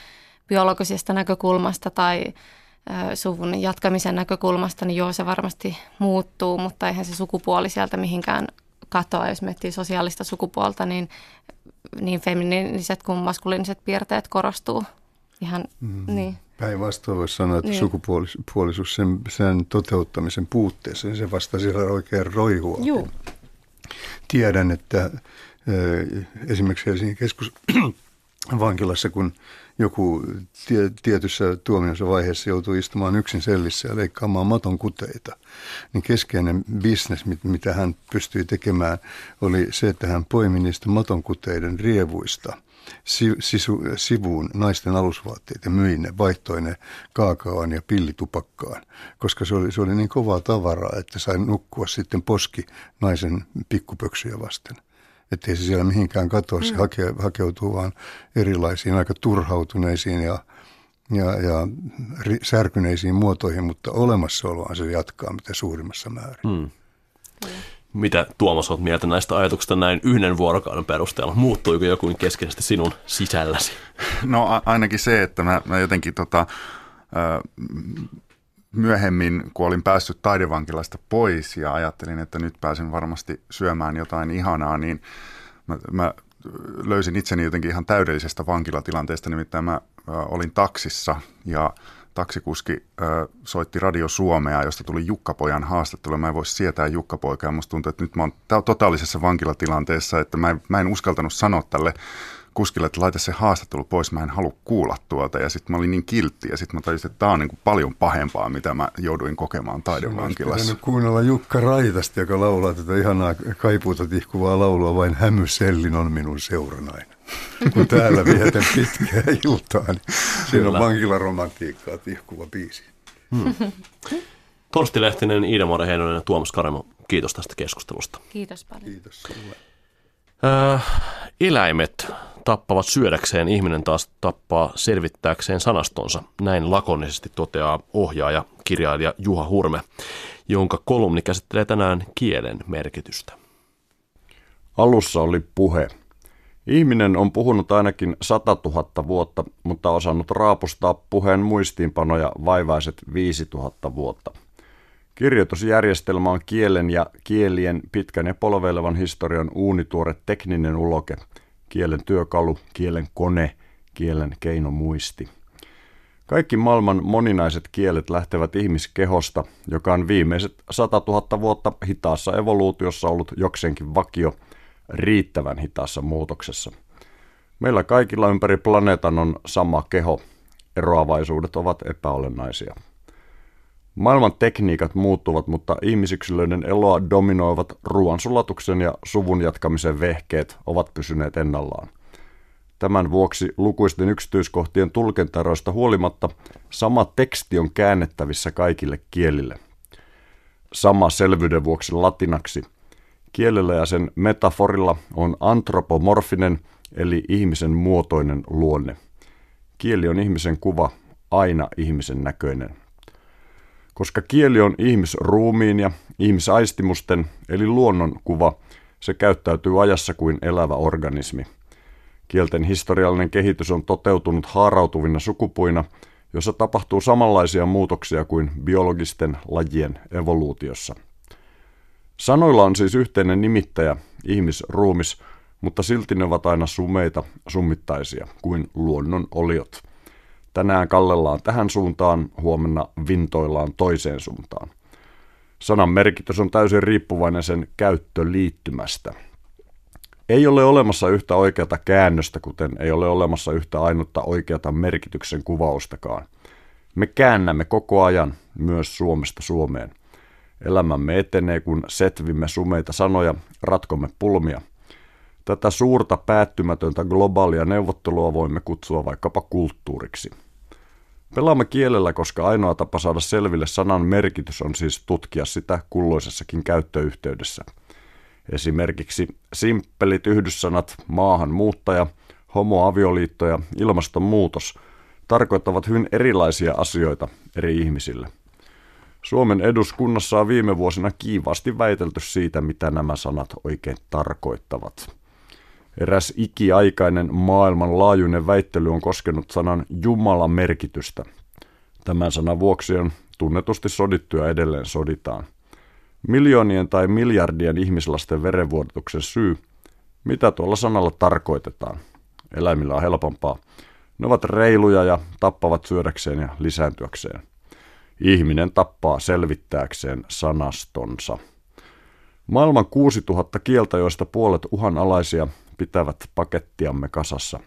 C: biologisesta näkökulmasta tai suvun jatkamisen näkökulmasta, niin joo, se varmasti muuttuu, mutta eihän se sukupuoli sieltä mihinkään katoa. Jos miettii sosiaalista sukupuolta, niin niin feminiiniset kuin maskuliiniset piirteet korostuu ihan mm. niin.
B: Päinvastoin voisi sanoa, että niin. sukupuolisuus sen, sen toteuttamisen puutteessa, niin se vasta siellä oikein roihua. Joo tiedän, että esimerkiksi Helsingin keskusvankilassa, [CLEARS THROAT] kun joku tie, tietyssä tuomionsa vaiheessa joutuu istumaan yksin sellissä ja leikkaamaan maton kuteita, niin keskeinen bisnes, mitä hän pystyi tekemään, oli se, että hän poimi niistä matonkuteiden rievuista – sisu, sivuun naisten alusvaatteet ja myi ne, vaihtoi ne kaakaoon ja pillitupakkaan, koska se oli, se oli niin kovaa tavaraa, että sai nukkua sitten poski naisen pikkupöksyjä vasten. Että ei se siellä mihinkään katoa, se mm. hake, hakeutuu vaan erilaisiin aika turhautuneisiin ja, ja, ja särkyneisiin muotoihin, mutta olemassaoloaan se jatkaa mitä suurimmassa määrin. Mm.
A: Mitä Tuomas olet mieltä näistä ajatuksista näin yhden vuorokauden perusteella? Muuttuiko joku keskeisesti sinun sisälläsi?
D: No a- ainakin se, että mä, mä jotenkin tota, myöhemmin, kun olin päässyt taidevankilasta pois ja ajattelin, että nyt pääsen varmasti syömään jotain ihanaa, niin mä, mä löysin itseni jotenkin ihan täydellisestä vankilatilanteesta, nimittäin mä olin taksissa ja taksikuski ö, soitti Radio Suomea, josta tuli Jukkapojan haastattelu. Mä en voisi sietää Jukkapoikaa. Musta tuntuu, että nyt mä oon totaalisessa vankilatilanteessa, että mä en, mä en uskaltanut sanoa tälle kuskille, että laita se haastattelu pois, mä en halua kuulla tuota. Ja sitten mä olin niin kiltti ja sitten mä tajusin, että tämä on niin kuin paljon pahempaa, mitä mä jouduin kokemaan taidevankilassa.
B: Mä kuunnella Jukka Raitasta, joka laulaa tätä ihanaa kaipuuta tihkuvaa laulua, vain hämysellin on minun seuranainen. [LAUGHS] Kun täällä vietän pitkää iltaa, niin siinä on vankilaromantiikkaa tihkuva biisi. Hmm. [LAUGHS]
A: Torsti Lehtinen, Iida Heinonen ja Tuomas Karemo, kiitos tästä keskustelusta.
C: Kiitos paljon.
B: Kiitos sinulle.
A: Äh, eläimet tappavat syödäkseen, ihminen taas tappaa selvittääkseen sanastonsa. Näin lakonisesti toteaa ohjaaja, kirjailija Juha Hurme, jonka kolumni käsittelee tänään kielen merkitystä.
F: Alussa oli puhe. Ihminen on puhunut ainakin 100 000 vuotta, mutta osannut raapustaa puheen muistiinpanoja vaivaiset 5000 vuotta. Kirjoitusjärjestelmä on kielen ja kielien pitkän ja polveilevan historian uunituore tekninen uloke, kielen työkalu, kielen kone, kielen keinomuisti. Kaikki maailman moninaiset kielet lähtevät ihmiskehosta, joka on viimeiset 100 000 vuotta hitaassa evoluutiossa ollut jokseenkin vakio, riittävän hitaassa muutoksessa. Meillä kaikilla ympäri planeetan on sama keho, eroavaisuudet ovat epäolennaisia. Maailman tekniikat muuttuvat, mutta ihmisyksilöiden eloa dominoivat ruoansulatuksen ja suvun jatkamisen vehkeet ovat pysyneet ennallaan. Tämän vuoksi lukuisten yksityiskohtien tulkentaroista huolimatta sama teksti on käännettävissä kaikille kielille. Sama selvyyden vuoksi latinaksi. Kielellä ja sen metaforilla on antropomorfinen eli ihmisen muotoinen luonne. Kieli on ihmisen kuva, aina ihmisen näköinen. Koska kieli on ihmisruumiin ja ihmisaistimusten eli luonnon kuva, se käyttäytyy ajassa kuin elävä organismi. Kielten historiallinen kehitys on toteutunut haarautuvina sukupuina, jossa tapahtuu samanlaisia muutoksia kuin biologisten lajien evoluutiossa. Sanoilla on siis yhteinen nimittäjä, ihmisruumis, mutta silti ne ovat aina sumeita, summittaisia, kuin luonnon oliot. Tänään kallellaan tähän suuntaan, huomenna vintoillaan toiseen suuntaan. Sanan merkitys on täysin riippuvainen sen käyttöliittymästä. Ei ole olemassa yhtä oikeata käännöstä, kuten ei ole olemassa yhtä ainutta oikeata merkityksen kuvaustakaan. Me käännämme koko ajan, myös Suomesta Suomeen. Elämämme etenee, kun setvimme sumeita sanoja, ratkomme pulmia. Tätä suurta päättymätöntä globaalia neuvottelua voimme kutsua vaikkapa kulttuuriksi. Pelaamme kielellä, koska ainoa tapa saada selville sanan merkitys on siis tutkia sitä kulloisessakin käyttöyhteydessä. Esimerkiksi simppelit yhdyssanat maahanmuuttaja, homoavioliitto ja ilmastonmuutos tarkoittavat hyvin erilaisia asioita eri ihmisille. Suomen eduskunnassa on viime vuosina kiivaasti väitelty siitä, mitä nämä sanat oikein tarkoittavat. Eräs ikiaikainen maailmanlaajuinen väittely on koskenut sanan Jumalan merkitystä. Tämän sanan vuoksi on tunnetusti sodittu ja edelleen soditaan. Miljoonien tai miljardien ihmislasten verenvuodatuksen syy, mitä tuolla sanalla tarkoitetaan. Eläimillä on helpompaa. Ne ovat reiluja ja tappavat syödäkseen ja lisääntyäkseen. Ihminen tappaa selvittääkseen sanastonsa. Maailman 6000 kieltä, joista puolet uhanalaisia, pitävät pakettiamme kasassa.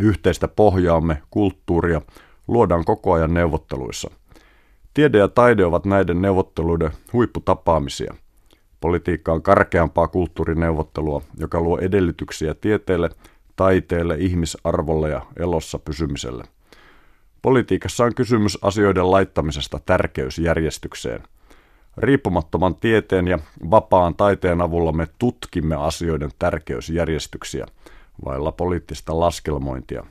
F: Yhteistä pohjaamme, kulttuuria, luodaan koko ajan neuvotteluissa. Tiede ja taide ovat näiden neuvotteluiden huipputapaamisia. Politiikka on karkeampaa kulttuurineuvottelua, joka luo edellytyksiä tieteelle, taiteelle, ihmisarvolle ja elossa pysymiselle. Politiikassa on kysymys asioiden laittamisesta tärkeysjärjestykseen. Riippumattoman tieteen ja vapaan taiteen avulla me tutkimme asioiden tärkeysjärjestyksiä, vailla poliittista laskelmointia.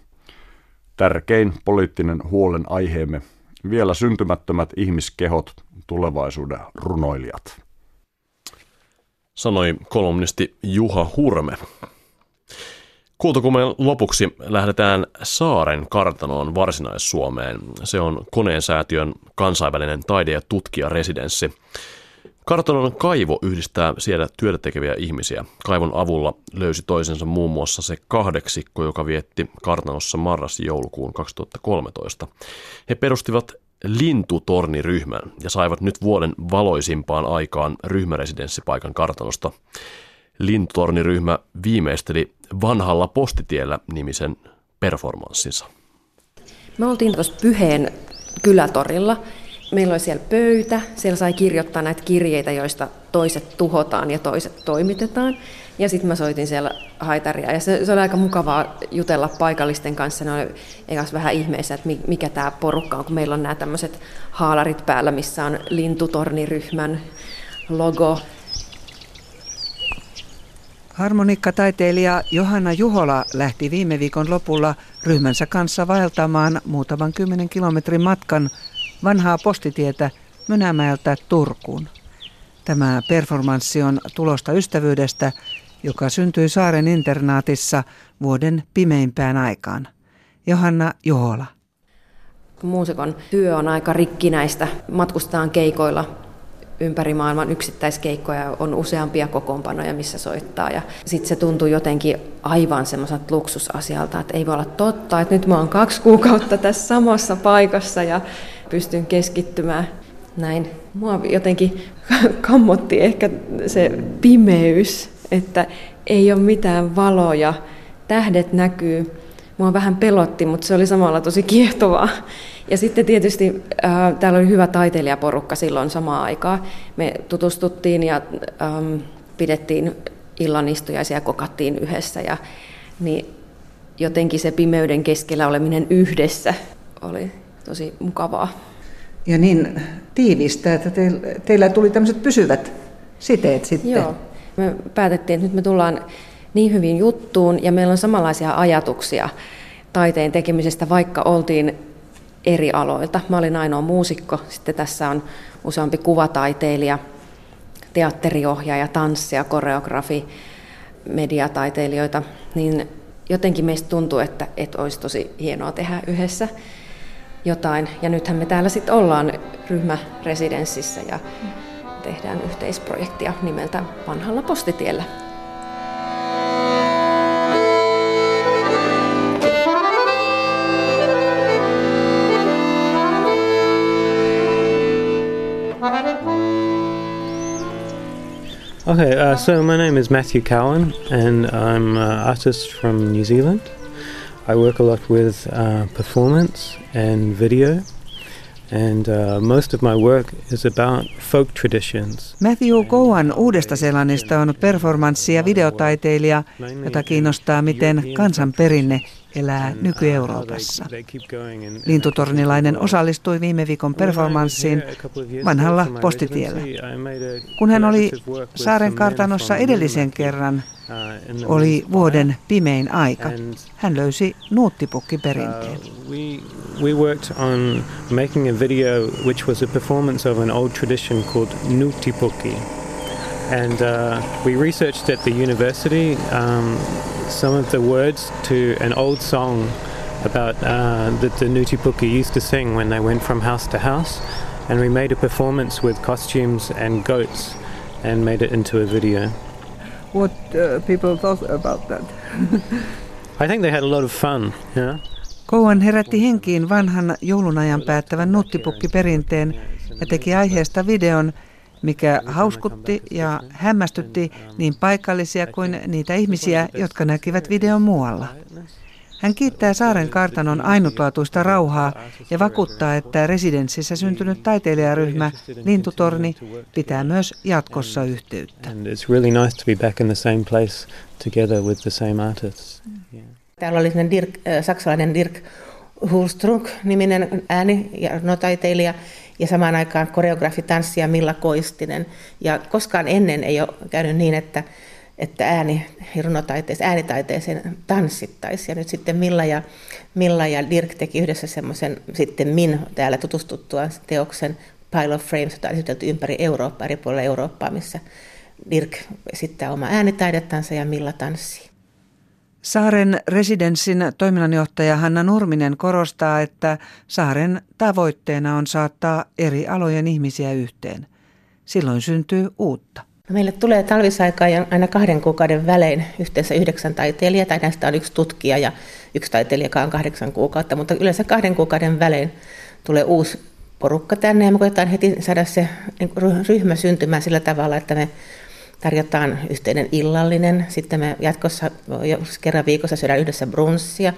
F: Tärkein poliittinen huolen aiheemme vielä syntymättömät ihmiskehot, tulevaisuuden runoilijat.
A: Sanoi kolumnisti Juha Hurme. Kuultokumen lopuksi lähdetään Saaren kartanoon Varsinais-Suomeen. Se on koneen säätiön kansainvälinen taide- ja tutkijaresidenssi. Kartanon kaivo yhdistää siellä työtä tekeviä ihmisiä. Kaivon avulla löysi toisensa muun muassa se kahdeksikko, joka vietti kartanossa marras-joulukuun 2013. He perustivat lintutorniryhmän ja saivat nyt vuoden valoisimpaan aikaan ryhmäresidenssipaikan kartanosta. Lintutorniryhmä viimeisteli vanhalla postitiellä nimisen performanssinsa.
G: Me oltiin tuossa Pyheen kylätorilla. Meillä oli siellä pöytä, siellä sai kirjoittaa näitä kirjeitä, joista toiset tuhotaan ja toiset toimitetaan. Ja sitten mä soitin siellä haitaria ja se, se oli aika mukavaa jutella paikallisten kanssa. Ne oli ekas vähän ihmeessä, että mikä tämä porukka on, kun meillä on nämä tämmöiset haalarit päällä, missä on lintutorniryhmän logo.
H: Harmoniikkataiteilija Johanna Juhola lähti viime viikon lopulla ryhmänsä kanssa vaeltamaan muutaman kymmenen kilometrin matkan vanhaa postitietä Mynämäeltä Turkuun. Tämä performanssi on tulosta ystävyydestä, joka syntyi saaren internaatissa vuoden pimeimpään aikaan. Johanna Johola.
G: Muusikon työ on aika rikkinäistä. Matkustetaan keikoilla ympäri maailman yksittäiskeikkoja, on useampia kokoonpanoja, missä soittaa. Ja sitten se tuntuu jotenkin aivan semmoiselta luksusasialta, että ei voi olla totta, että nyt mä oon kaksi kuukautta tässä samassa paikassa ja pystyn keskittymään näin. Mua jotenkin [LAUGHS] kammotti ehkä se pimeys, että ei ole mitään valoja, tähdet näkyy. Mua vähän pelotti, mutta se oli samalla tosi kiehtovaa. Ja sitten tietysti äh, täällä oli hyvä taiteilijaporukka silloin samaan aikaan. Me tutustuttiin ja ähm, pidettiin illanistujaisia ja kokattiin yhdessä. Ja, niin jotenkin se pimeyden keskellä oleminen yhdessä oli tosi mukavaa.
H: Ja niin tiivistä, että teillä tuli tämmöiset pysyvät siteet sitten.
G: Joo, me päätettiin, että nyt me tullaan niin hyvin juttuun ja meillä on samanlaisia ajatuksia taiteen tekemisestä, vaikka oltiin eri aloilta. Mä olin ainoa muusikko, sitten tässä on useampi kuvataiteilija, teatteriohjaaja, tanssia, koreografi, mediataiteilijoita, niin jotenkin meistä tuntuu, että, että olisi tosi hienoa tehdä yhdessä jotain. Ja nythän me täällä sitten ollaan ryhmäresidenssissä ja tehdään yhteisprojektia nimeltä Vanhalla postitiellä.
I: Okay, uh, so my name is Matthew Cowan, and I'm an artist from New Zealand. I work a lot with uh, performance and video, and uh, most of my work is about folk traditions.
H: Matthew Cowan uudesta Seelannista on performanssi- ja videotaiteilija, jota kiinnostaa, miten kansanperinne elää nyky-Euroopassa. Lintutornilainen osallistui viime viikon performanssiin vanhalla postitiellä. Kun hän oli saaren kartanossa edellisen kerran, oli vuoden pimein aika. Hän löysi nuuttipukkiperinteen.
I: We worked on making a video which was a performance of an old tradition called Nuuttipukki. And uh, we researched at the university um, some of the words to an old song about uh, that the Nutipuki used to sing when they went from house to house. And we made a performance with costumes and goats and made it into a video.
H: What uh, people thought about that? [LAUGHS]
I: I think they had a lot of fun, yeah.
H: Kouan herätti henkiin vanhan joulunajan päättävän nuttipukkiperinteen ja teki aiheesta videon, mikä hauskutti ja hämmästytti niin paikallisia kuin niitä ihmisiä, jotka näkivät videon muualla. Hän kiittää saaren kartanon ainutlaatuista rauhaa ja vakuuttaa, että residenssissä syntynyt taiteilijaryhmä Lintutorni pitää myös jatkossa yhteyttä.
J: Täällä oli Dirk, äh, saksalainen Dirk Hulstrunk-niminen ääni- ja notaiteilija, ja samaan aikaan koreografi, tanssija Milla Koistinen. Ja koskaan ennen ei ole käynyt niin, että, että ääni, äänitaiteeseen tanssittaisiin. Ja nyt sitten Milla ja, Milla ja Dirk teki yhdessä semmoisen sitten Min täällä tutustuttua teoksen Pile of Frames, jota esitelty ympäri Eurooppaa, eri puolilla Eurooppaa, missä Dirk esittää oma äänitaidettansa ja Milla tanssii.
H: Saaren residenssin toiminnanjohtaja Hanna Nurminen korostaa, että Saaren tavoitteena on saattaa eri alojen ihmisiä yhteen. Silloin syntyy uutta.
J: No meille tulee talvisaikaan aina kahden kuukauden välein yhteensä yhdeksän taiteilijaa, tai näistä on yksi tutkija ja yksi taiteilija, joka on kahdeksan kuukautta, mutta yleensä kahden kuukauden välein tulee uusi porukka tänne ja me koetaan heti saada se niin ryhmä syntymään sillä tavalla, että me tarjotaan yhteinen illallinen. Sitten me jatkossa kerran viikossa syödään yhdessä brunssia.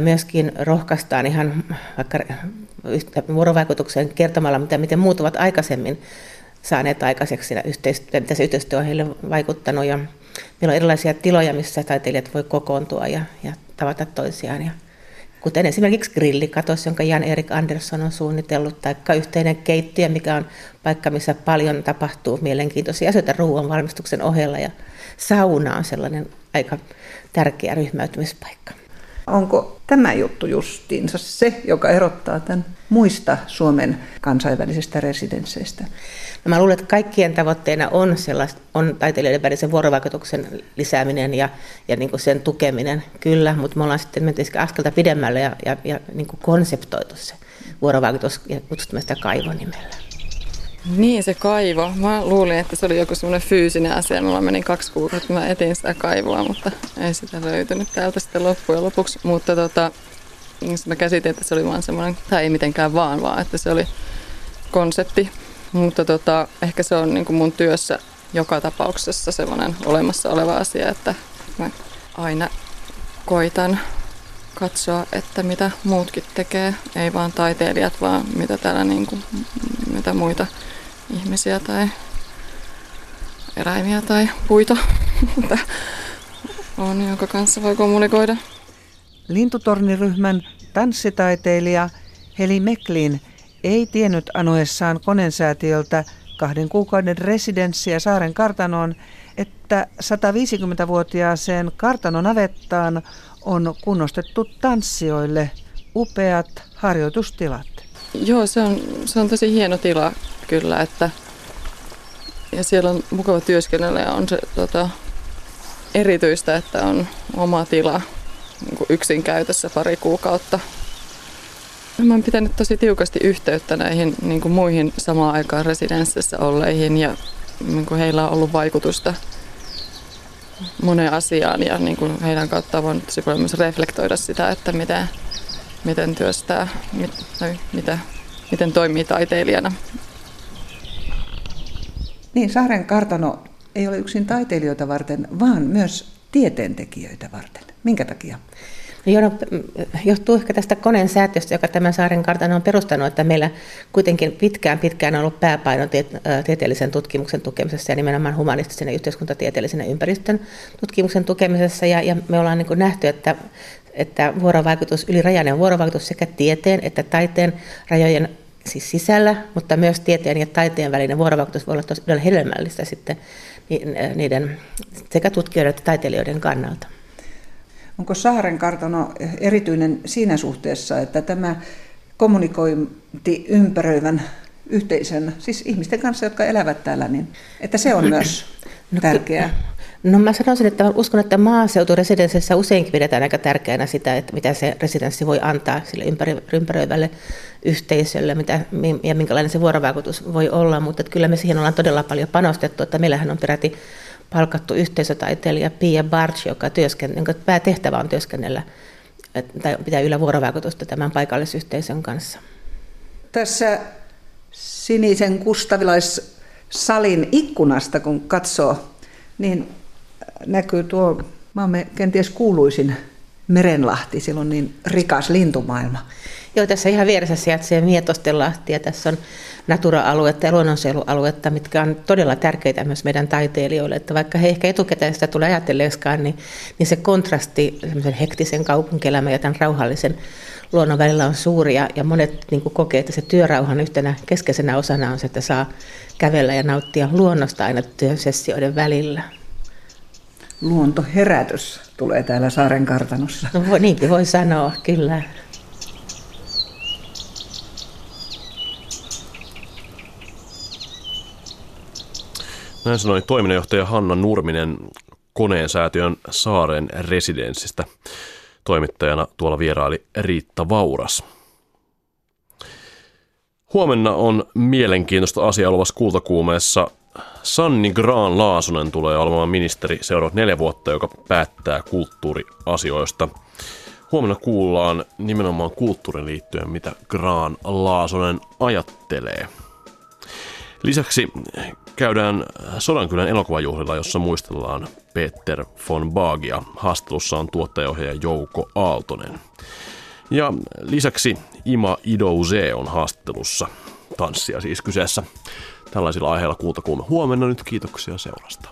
J: Myöskin rohkaistaan ihan vaikka vuorovaikutuksen kertomalla, mitä, miten muut ovat aikaisemmin saaneet aikaiseksi yhteistyö, mitä se yhteistyö on heille vaikuttanut. Ja meillä on erilaisia tiloja, missä taiteilijat voi kokoontua ja, ja tavata toisiaan. Ja kuten esimerkiksi grillikatos, jonka Jan Erik Andersson on suunnitellut, tai yhteinen keittiö, mikä on paikka, missä paljon tapahtuu mielenkiintoisia asioita ruoan valmistuksen ohella, ja sauna on sellainen aika tärkeä ryhmäytymispaikka.
H: Onko tämä juttu justiinsa se, joka erottaa tämän muista Suomen kansainvälisistä residensseistä?
J: No mä luulen, että kaikkien tavoitteena on, sellaista, on taiteilijoiden välisen vuorovaikutuksen lisääminen ja, ja niin kuin sen tukeminen, kyllä, mutta me ollaan sitten menty askelta pidemmälle ja, ja, ja niin kuin konseptoitu se vuorovaikutus ja kutsuttamme sitä kaivonimellä.
K: Niin, se kaivo. Mä luulin, että se oli joku semmoinen fyysinen asia. Mulla meni kaksi kuukautta, mä etin sitä kaivoa, mutta ei sitä löytynyt täältä sitten loppujen lopuksi. Mutta tota, niin mä käsitin, että se oli vaan semmoinen, tai ei mitenkään vaan, vaan että se oli konsepti. Mutta tota, ehkä se on niin kuin mun työssä joka tapauksessa semmoinen olemassa oleva asia, että mä aina koitan katsoa, että mitä muutkin tekee, ei vaan taiteilijat, vaan mitä täällä niin kuin, mitä muita ihmisiä tai eläimiä tai puita [LAUGHS] on, jonka kanssa voi kommunikoida.
H: Lintutorniryhmän tanssitaiteilija Heli Meklin ei tiennyt anoessaan konensäätiöltä kahden kuukauden residenssiä Saaren kartanoon, että 150-vuotiaaseen kartanonavettaan on kunnostettu tanssijoille upeat harjoitustilat.
K: Joo, se on, se on tosi hieno tila kyllä, että ja siellä on mukava työskennellä ja on se tota, erityistä, että on oma tila niin yksin käytössä pari kuukautta. Mä oon pitänyt tosi tiukasti yhteyttä näihin niin kuin muihin samaan aikaan residenssissä olleihin ja niin kuin heillä on ollut vaikutusta moneen asiaan ja niin kuin heidän kautta voinut tosi paljon myös reflektoida sitä, että miten, miten työstää, mit, tai mitä, miten toimii taiteilijana.
H: Niin, Saaren kartano ei ole yksin taiteilijoita varten, vaan myös tieteentekijöitä varten. Minkä takia?
J: No, johtuu ehkä tästä koneen säätiöstä, joka tämän saaren kartano on perustanut, että meillä kuitenkin pitkään pitkään on ollut pääpaino tieteellisen tutkimuksen tukemisessa ja nimenomaan humanistisen ja yhteiskuntatieteellisen ympäristön tutkimuksen tukemisessa. Ja, ja me ollaan niin nähty, että, että vuorovaikutus, ylirajainen vuorovaikutus sekä tieteen että taiteen rajojen siis sisällä, mutta myös tieteen ja taiteen välinen vuorovaikutus voi olla tosi hedelmällistä sitten niiden sekä tutkijoiden että taiteilijoiden kannalta.
H: Onko Saaren kartano erityinen siinä suhteessa, että tämä kommunikointi ympäröivän yhteisön, siis ihmisten kanssa, jotka elävät täällä, niin että se on myös no, tärkeää?
J: No mä sanoisin, että uskon, että maaseuturesidenssissä useinkin pidetään aika tärkeänä sitä, että mitä se residenssi voi antaa sille ympäröivälle yhteisölle mitä, ja minkälainen se vuorovaikutus voi olla, mutta että kyllä me siihen ollaan todella paljon panostettu, että meillähän on peräti palkattu yhteisötaiteilija Pia Barch, joka työsken, jonka päätehtävä on työskennellä tai pitää yllä vuorovaikutusta tämän paikallisyhteisön kanssa.
H: Tässä sinisen kustavilaissalin ikkunasta, kun katsoo, niin näkyy tuo maamme kenties kuuluisin Merenlahti, silloin niin rikas lintumaailma.
J: Joo, tässä ihan vieressä sijaitsee Mietostenlahti ja tässä on natura-aluetta ja luonnonsuojelualuetta, mitkä on todella tärkeitä myös meidän taiteilijoille. Että vaikka he ehkä etukäteen sitä tulee ajatelleeskaan, niin, niin se kontrasti hektisen kaupunkielämän ja tämän rauhallisen luonnon välillä on suuri ja, ja monet niin kuin kokee, että se työrauhan yhtenä keskeisenä osana on se, että saa kävellä ja nauttia luonnosta aina työsessioiden välillä.
H: Luontoherätys tulee täällä Saaren kartanossa.
J: No voi, niinkin voi sanoa, kyllä.
A: Näin sanoi toiminnanjohtaja Hanna Nurminen koneen säätiön Saaren residenssistä. Toimittajana tuolla vieraili Riitta Vauras. Huomenna on mielenkiintoista asiaa olevassa kultakuumeessa. Sanni Graan Laasonen tulee olemaan ministeri seuraavat neljä vuotta, joka päättää kulttuuriasioista. Huomenna kuullaan nimenomaan kulttuurin liittyen, mitä Graan Laasonen ajattelee. Lisäksi käydään Sodankylän elokuvajuhlilla, jossa muistellaan Peter von Baagia. Haastattelussa on tuottajaohjaaja Jouko Aaltonen. Ja lisäksi Ima Idouze on haastattelussa. Tanssia siis kyseessä. Tällaisilla aiheilla kultakuume huomenna nyt. Kiitoksia seurasta.